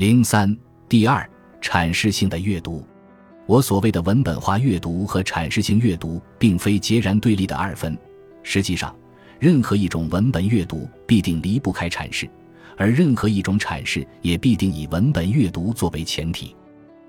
零三第二，阐释性的阅读。我所谓的文本化阅读和阐释性阅读，并非截然对立的二分。实际上，任何一种文本阅读必定离不开阐释，而任何一种阐释也必定以文本阅读作为前提。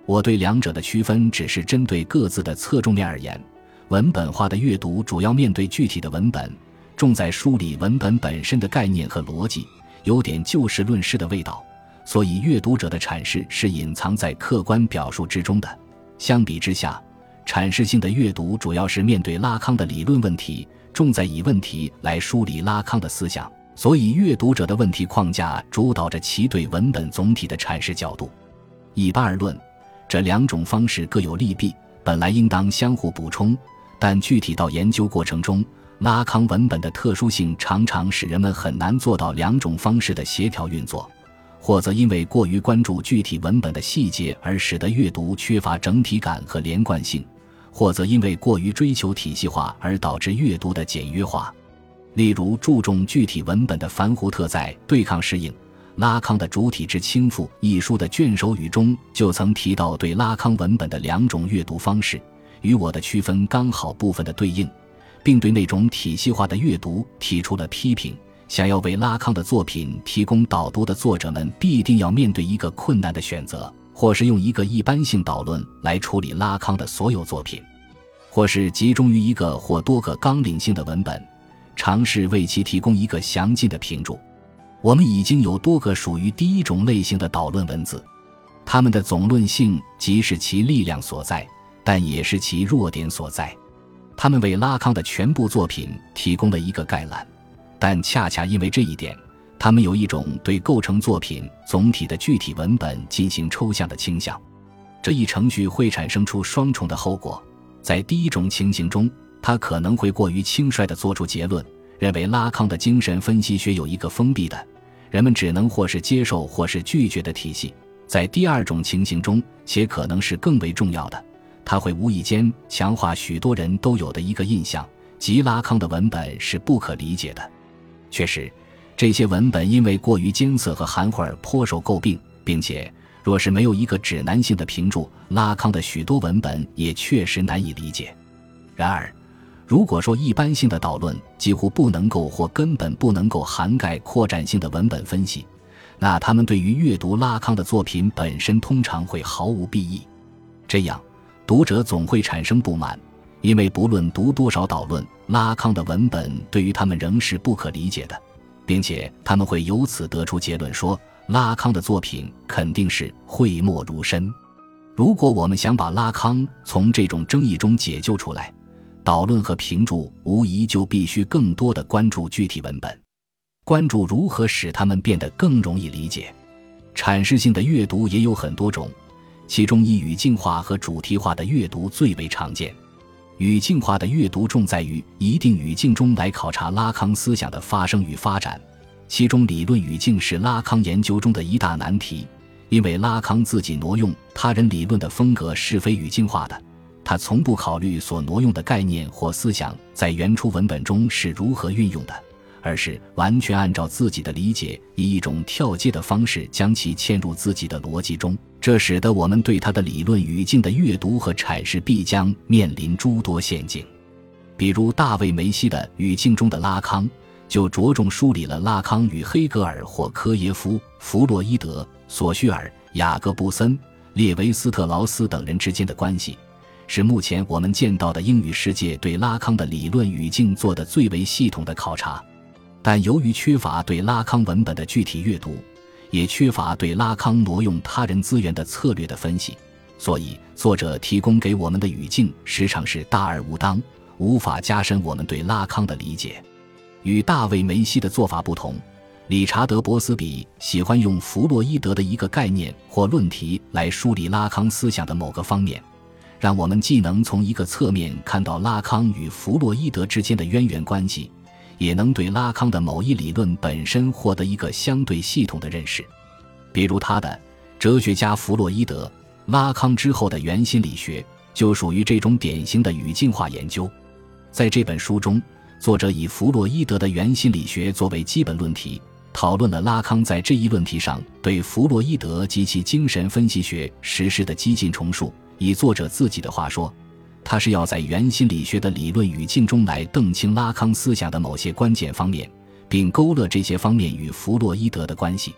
我对两者的区分只是针对各自的侧重面而言。文本化的阅读主要面对具体的文本，重在梳理文本本身的概念和逻辑，有点就事论事的味道。所以，阅读者的阐释是隐藏在客观表述之中的。相比之下，阐释性的阅读主要是面对拉康的理论问题，重在以问题来梳理拉康的思想。所以，阅读者的问题框架主导着其对文本总体的阐释角度。一般而论，这两种方式各有利弊，本来应当相互补充。但具体到研究过程中，拉康文本的特殊性常常使人们很难做到两种方式的协调运作，或则因为过于关注具体文本的细节而使得阅读缺乏整体感和连贯性，或则因为过于追求体系化而导致阅读的简约化。例如，注重具体文本的凡胡特在《对抗适应：拉康的主体之倾覆》一书的卷首语中就曾提到对拉康文本的两种阅读方式。与我的区分刚好部分的对应，并对那种体系化的阅读提出了批评。想要为拉康的作品提供导读的作者们，必定要面对一个困难的选择：或是用一个一般性导论来处理拉康的所有作品，或是集中于一个或多个纲领性的文本，尝试为其提供一个详尽的评注。我们已经有多个属于第一种类型的导论文字，它们的总论性即是其力量所在。但也是其弱点所在。他们为拉康的全部作品提供了一个概览，但恰恰因为这一点，他们有一种对构成作品总体的具体文本进行抽象的倾向。这一程序会产生出双重的后果：在第一种情形中，他可能会过于轻率地做出结论，认为拉康的精神分析学有一个封闭的、人们只能或是接受或是拒绝的体系；在第二种情形中，且可能是更为重要的。他会无意间强化许多人都有的一个印象，即拉康的文本是不可理解的。确实，这些文本因为过于艰涩和含糊而颇受诟病，并且若是没有一个指南性的评注，拉康的许多文本也确实难以理解。然而，如果说一般性的导论几乎不能够或根本不能够涵盖扩展性的文本分析，那他们对于阅读拉康的作品本身通常会毫无裨益。这样。读者总会产生不满，因为不论读多少导论，拉康的文本对于他们仍是不可理解的，并且他们会由此得出结论说，拉康的作品肯定是讳莫如深。如果我们想把拉康从这种争议中解救出来，导论和评注无疑就必须更多的关注具体文本，关注如何使他们变得更容易理解。阐释性的阅读也有很多种。其中以语境化和主题化的阅读最为常见。语境化的阅读重在于一定语境中来考察拉康思想的发生与发展，其中理论语境是拉康研究中的一大难题，因为拉康自己挪用他人理论的风格是非语境化的，他从不考虑所挪用的概念或思想在原初文本中是如何运用的。而是完全按照自己的理解，以一种跳接的方式将其嵌入自己的逻辑中，这使得我们对他的理论语境的阅读和阐释必将面临诸多陷阱。比如，大卫梅西的语境中的拉康，就着重梳理了拉康与黑格尔或科耶夫、弗洛伊德、索绪尔、雅各布森、列维斯特劳斯等人之间的关系，是目前我们见到的英语世界对拉康的理论语境做的最为系统的考察。但由于缺乏对拉康文本的具体阅读，也缺乏对拉康挪用他人资源的策略的分析，所以作者提供给我们的语境时常是大而无当，无法加深我们对拉康的理解。与大卫梅西的做法不同，理查德博斯比喜欢用弗洛伊德的一个概念或论题来梳理拉康思想的某个方面，让我们既能从一个侧面看到拉康与弗洛伊德之间的渊源关系。也能对拉康的某一理论本身获得一个相对系统的认识，比如他的《哲学家弗洛伊德：拉康之后的原心理学》就属于这种典型的语境化研究。在这本书中，作者以弗洛伊德的原心理学作为基本论题，讨论了拉康在这一论题上对弗洛伊德及其精神分析学实施的激进重述。以作者自己的话说，他是要在原心理学的理论语境中来澄清拉康思想的某些关键方面，并勾勒这些方面与弗洛伊德的关系。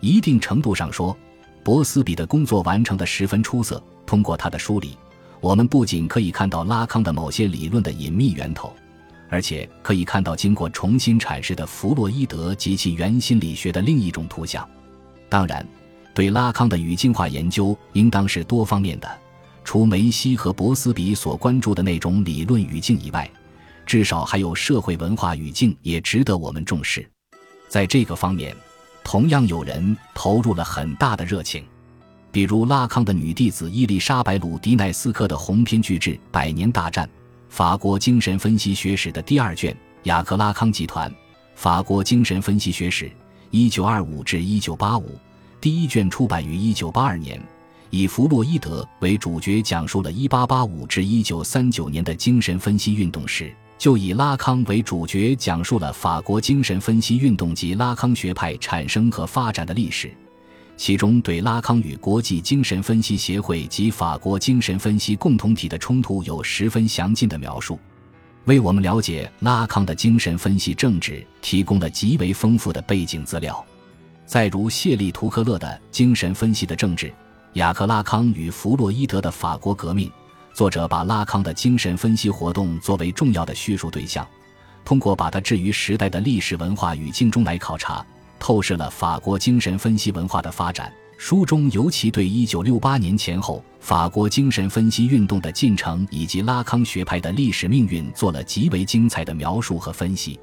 一定程度上说，博斯比的工作完成的十分出色。通过他的梳理，我们不仅可以看到拉康的某些理论的隐秘源头。而且可以看到，经过重新阐释的弗洛伊德及其原心理学的另一种图像。当然，对拉康的语境化研究应当是多方面的。除梅西和博斯比所关注的那种理论语境以外，至少还有社会文化语境也值得我们重视。在这个方面，同样有人投入了很大的热情，比如拉康的女弟子伊丽莎白·鲁迪奈斯科的鸿篇巨制《百年大战》。法国精神分析学史的第二卷《雅克拉康集团》，法国精神分析学史，一九二五至一九八五，第一卷出版于一九八二年，以弗洛伊德为主角，讲述了一八八五至一九三九年的精神分析运动史，就以拉康为主角，讲述了法国精神分析运动及拉康学派产生和发展的历史。其中对拉康与国际精神分析协会及法国精神分析共同体的冲突有十分详尽的描述，为我们了解拉康的精神分析政治提供了极为丰富的背景资料。再如谢利图克勒的《精神分析的政治》，雅克拉康与弗洛伊德的法国革命，作者把拉康的精神分析活动作为重要的叙述对象，通过把它置于时代的历史文化语境中来考察。透视了法国精神分析文化的发展。书中尤其对1968年前后法国精神分析运动的进程以及拉康学派的历史命运做了极为精彩的描述和分析。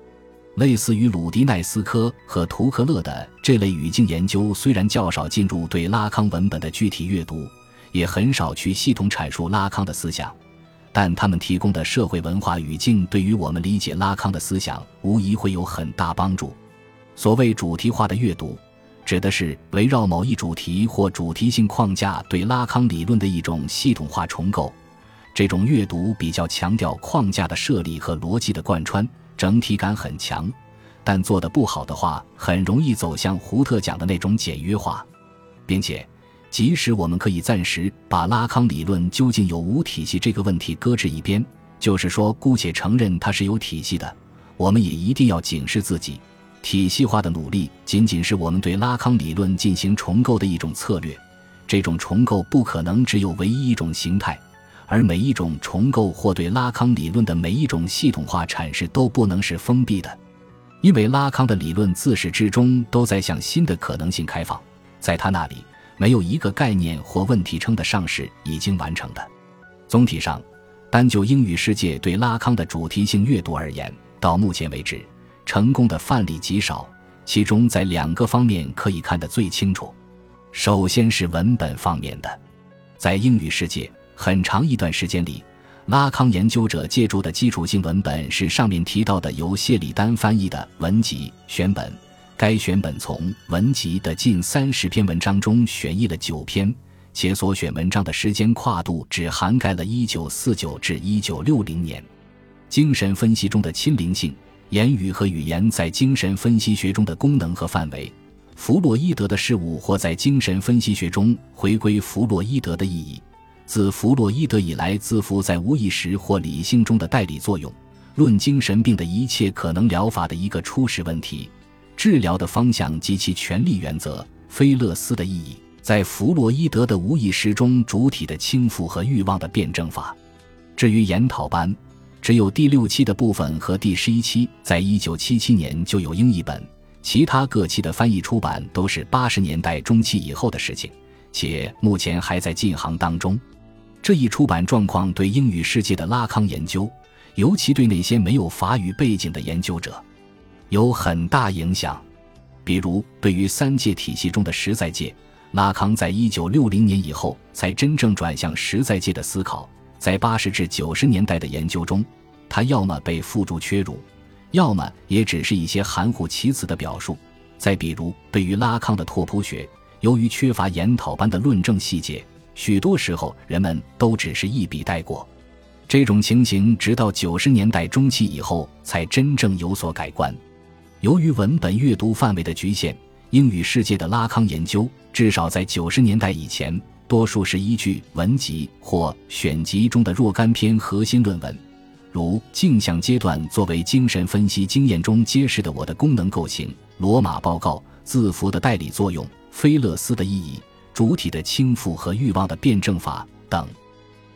类似于鲁迪奈斯科和图克勒的这类语境研究，虽然较少进入对拉康文本的具体阅读，也很少去系统阐述拉康的思想，但他们提供的社会文化语境，对于我们理解拉康的思想，无疑会有很大帮助。所谓主题化的阅读，指的是围绕某一主题或主题性框架对拉康理论的一种系统化重构。这种阅读比较强调框架的设立和逻辑的贯穿，整体感很强。但做得不好的话，很容易走向胡特讲的那种简约化。并且，即使我们可以暂时把拉康理论究竟有无体系这个问题搁置一边，就是说姑且承认它是有体系的，我们也一定要警示自己。体系化的努力仅仅是我们对拉康理论进行重构的一种策略，这种重构不可能只有唯一一种形态，而每一种重构或对拉康理论的每一种系统化阐释都不能是封闭的，因为拉康的理论自始至终都在向新的可能性开放，在他那里没有一个概念或问题称得上是已经完成的。总体上，单就英语世界对拉康的主题性阅读而言，到目前为止。成功的范例极少，其中在两个方面可以看得最清楚。首先是文本方面的，在英语世界很长一段时间里，拉康研究者借助的基础性文本是上面提到的由谢里丹翻译的文集选本。该选本从文集的近三十篇文章中选译了九篇，且所选文章的时间跨度只涵盖了一九四九至一九六零年。精神分析中的亲灵性。言语和语言在精神分析学中的功能和范围，弗洛伊德的事物或在精神分析学中回归弗洛伊德的意义。自弗洛伊德以来，自负在无意识或理性中的代理作用，论精神病的一切可能疗法的一个初始问题，治疗的方向及其权力原则，菲勒斯的意义，在弗洛伊德的无意识中主体的倾覆和欲望的辩证法。至于研讨班。只有第六期的部分和第十一期在一九七七年就有英译本，其他各期的翻译出版都是八十年代中期以后的事情，且目前还在进行当中。这一出版状况对英语世界的拉康研究，尤其对那些没有法语背景的研究者，有很大影响。比如，对于三界体系中的实在界，拉康在一九六零年以后才真正转向实在界的思考。在八十至九十年代的研究中，他要么被附注缺辱，要么也只是一些含糊其辞的表述。再比如，对于拉康的拓扑学，由于缺乏研讨般的论证细节，许多时候人们都只是一笔带过。这种情形直到九十年代中期以后才真正有所改观。由于文本阅读范围的局限，英语世界的拉康研究至少在九十年代以前，多数是依据文集或选集中的若干篇核心论文，如镜像阶段作为精神分析经验中揭示的我的功能构型、罗马报告、字符的代理作用、菲勒斯的意义、主体的倾覆和欲望的辩证法等。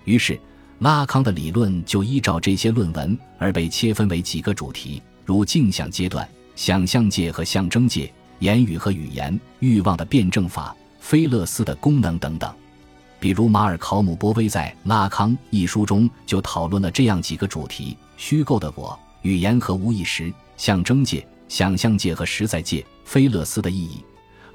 于是，拉康的理论就依照这些论文而被切分为几个主题，如镜像阶段。想象界和象征界、言语和语言、欲望的辩证法、菲勒斯的功能等等。比如，马尔考姆·波威在《拉康》一书中就讨论了这样几个主题：虚构的我、语言和无意识、象征界、想象界和实在界、菲勒斯的意义。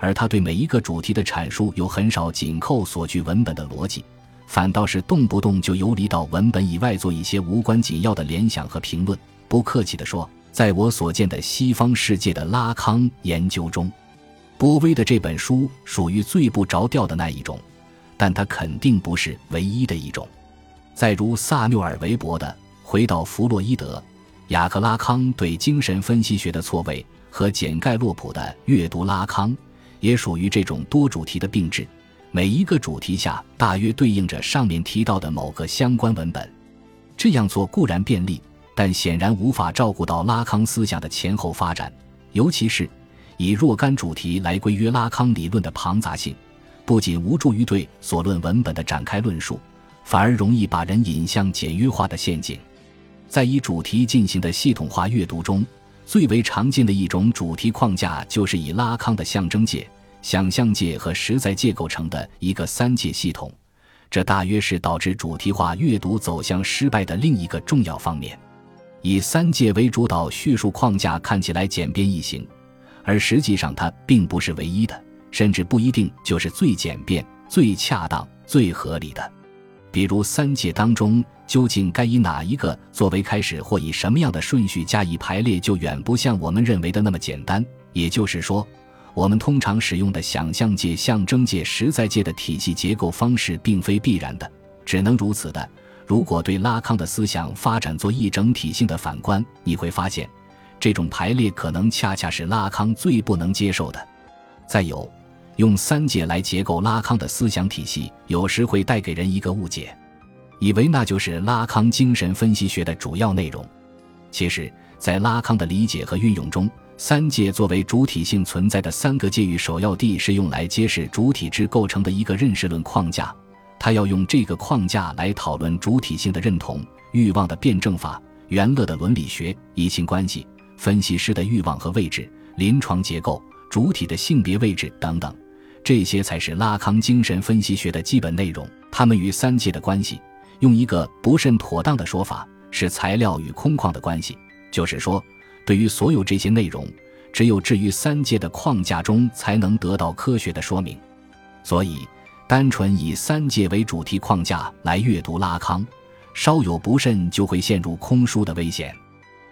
而他对每一个主题的阐述又很少紧扣所具文本的逻辑，反倒是动不动就游离到文本以外做一些无关紧要的联想和评论。不客气地说。在我所见的西方世界的拉康研究中，波威的这本书属于最不着调的那一种，但它肯定不是唯一的一种。再如萨缪尔·韦伯的《回到弗洛伊德》，雅克·拉康对精神分析学的错位和简·盖洛普的《阅读拉康》，也属于这种多主题的并置，每一个主题下大约对应着上面提到的某个相关文本。这样做固然便利。但显然无法照顾到拉康思想的前后发展，尤其是以若干主题来规约拉康理论的庞杂性，不仅无助于对所论文本的展开论述，反而容易把人引向简约化的陷阱。在以主题进行的系统化阅读中，最为常见的一种主题框架就是以拉康的象征界、想象界和实在界构成的一个三界系统，这大约是导致主题化阅读走向失败的另一个重要方面。以三界为主导叙述框架看起来简便易行，而实际上它并不是唯一的，甚至不一定就是最简便、最恰当、最合理的。比如三界当中究竟该以哪一个作为开始，或以什么样的顺序加以排列，就远不像我们认为的那么简单。也就是说，我们通常使用的想象界、象征界、实在界的体系结构方式，并非必然的，只能如此的。如果对拉康的思想发展做一整体性的反观，你会发现，这种排列可能恰恰是拉康最不能接受的。再有，用三界来结构拉康的思想体系，有时会带给人一个误解，以为那就是拉康精神分析学的主要内容。其实，在拉康的理解和运用中，三界作为主体性存在的三个界域首要地，是用来揭示主体制构成的一个认识论框架。他要用这个框架来讨论主体性的认同、欲望的辩证法、元乐的伦理学、异性关系、分析师的欲望和位置、临床结构、主体的性别位置等等，这些才是拉康精神分析学的基本内容。他们与三界的关系，用一个不甚妥当的说法，是材料与空旷的关系。就是说，对于所有这些内容，只有置于三界的框架中，才能得到科学的说明。所以。单纯以三界为主题框架来阅读拉康，稍有不慎就会陷入空疏的危险。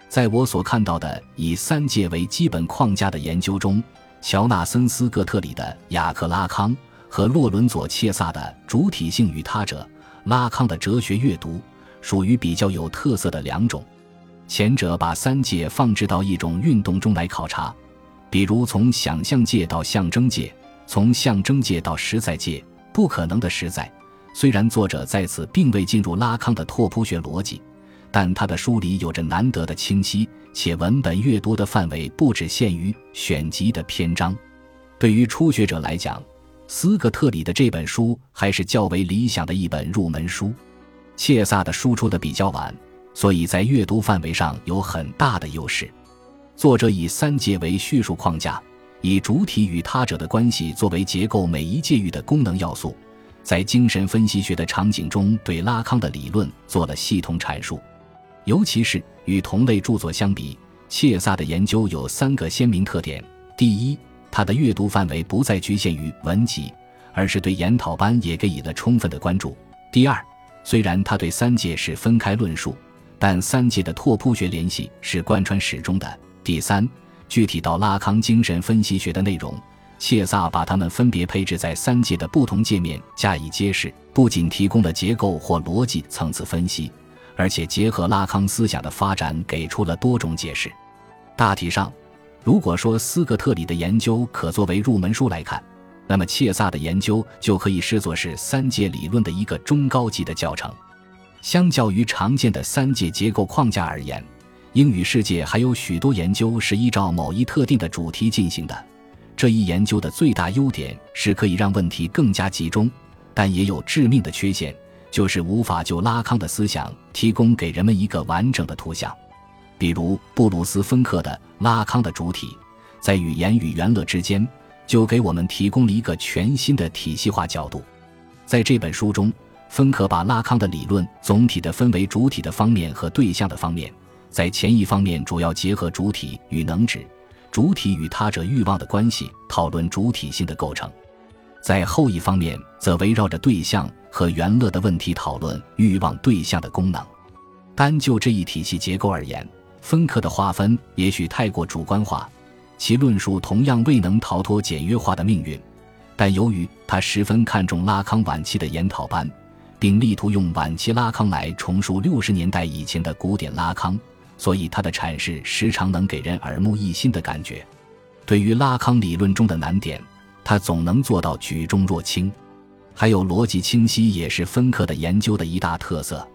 在我所看到的以三界为基本框架的研究中，乔纳森斯·戈特里的《雅克·拉康》和洛伦佐·切萨的《主体性与他者》，拉康的哲学阅读属于比较有特色的两种。前者把三界放置到一种运动中来考察，比如从想象界到象征界，从象征界到实在界。不可能的实在。虽然作者在此并未进入拉康的拓扑学逻辑，但他的书里有着难得的清晰，且文本阅读的范围不只限于选集的篇章。对于初学者来讲，斯科特里的这本书还是较为理想的一本入门书。切萨的书出的比较晚，所以在阅读范围上有很大的优势。作者以三界为叙述框架。以主体与他者的关系作为结构每一界域的功能要素，在精神分析学的场景中对拉康的理论做了系统阐述。尤其是与同类著作相比，切萨的研究有三个鲜明特点：第一，他的阅读范围不再局限于文集，而是对研讨班也给予了充分的关注；第二，虽然他对三界是分开论述，但三界的拓扑学联系是贯穿始终的；第三。具体到拉康精神分析学的内容，切萨把它们分别配置在三界的不同界面加以揭示，不仅提供了结构或逻辑层次分析，而且结合拉康思想的发展，给出了多种解释。大体上，如果说斯格特里的研究可作为入门书来看，那么切萨的研究就可以视作是三界理论的一个中高级的教程。相较于常见的三界结构框架而言，英语世界还有许多研究是依照某一特定的主题进行的。这一研究的最大优点是可以让问题更加集中，但也有致命的缺陷，就是无法就拉康的思想提供给人们一个完整的图像。比如布鲁斯·芬克的《拉康的主体》，在语言与原乐之间，就给我们提供了一个全新的体系化角度。在这本书中，芬克把拉康的理论总体的分为主体的方面和对象的方面，在前一方面主要结合主体与能指、主体与他者欲望的关系，讨论主体性的构成；在后一方面则围绕着对象和原乐的问题讨论欲望对象的功能。单就这一体系结构而言，分科的划分也许太过主观化，其论述同样未能逃脱简约化的命运。但由于他十分看重拉康晚期的研讨班，并力图用晚期拉康来重述六十年代以前的古典拉康，所以他的阐释时常能给人耳目一新的感觉。对于拉康理论中的难点，他总能做到举重若轻。还有逻辑清晰，也是芬克的研究的一大特色。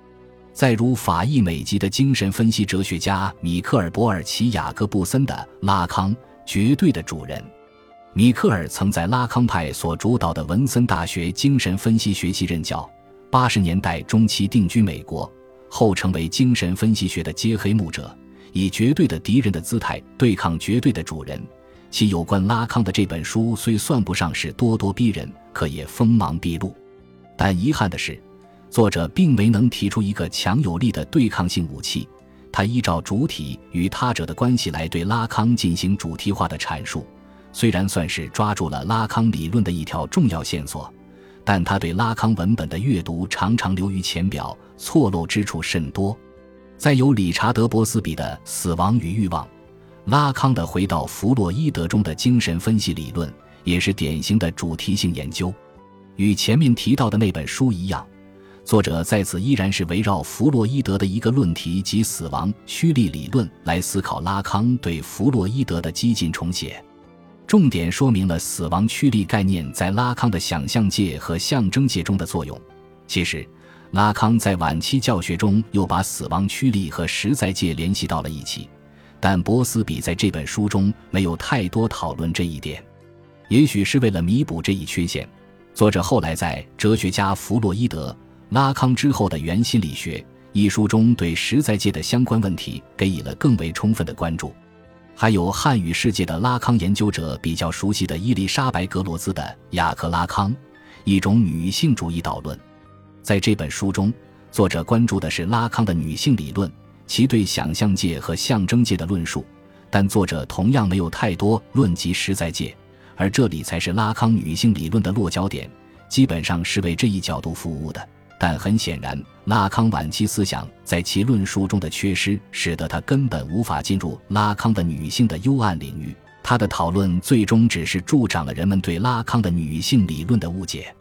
再如法裔美籍的精神分析哲学家米克尔·博尔奇·雅各布森的《拉康：绝对的主人》，米克尔曾在拉康派所主导的文森大学精神分析学系任教，八十年代中期定居美国，后成为精神分析学的揭黑幕者，以绝对的敌人的姿态对抗绝对的主人。其有关拉康的这本书虽算不上是咄咄逼人，可也锋芒毕露，但遗憾的是。作者并没能提出一个强有力的对抗性武器，他依照主体与他者的关系来对拉康进行主题化的阐述。虽然算是抓住了拉康理论的一条重要线索，但他对拉康文本的阅读常常流于浅表，错漏之处甚多。再有理查德·波斯比的《死亡与欲望》，拉康的回到弗洛伊德中的精神分析理论，也是典型的主题性研究。与前面提到的那本书一样。作者在此依然是围绕弗洛伊德的一个论题及死亡驱力理论来思考拉康对弗洛伊德的激进重写，重点说明了死亡驱力概念在拉康的想象界和象征界中的作用。其实，拉康在晚期教学中又把死亡驱力和实在界联系到了一起，但波斯比在这本书中没有太多讨论这一点，也许是为了弥补这一缺陷，作者后来在《哲学家弗洛伊德》。拉康之后的原心理学一书中，对实在界的相关问题给予了更为充分的关注。还有汉语世界的拉康研究者比较熟悉的伊丽莎白·格罗兹的《雅克·拉康》，一种女性主义导论。在这本书中，作者关注的是拉康的女性理论，其对想象界和象征界的论述。但作者同样没有太多论及实在界，而这里才是拉康女性理论的落脚点，基本上是为这一角度服务的。但很显然，拉康晚期思想在其论述中的缺失，使得他根本无法进入拉康的女性的幽暗领域。他的讨论最终只是助长了人们对拉康的女性理论的误解。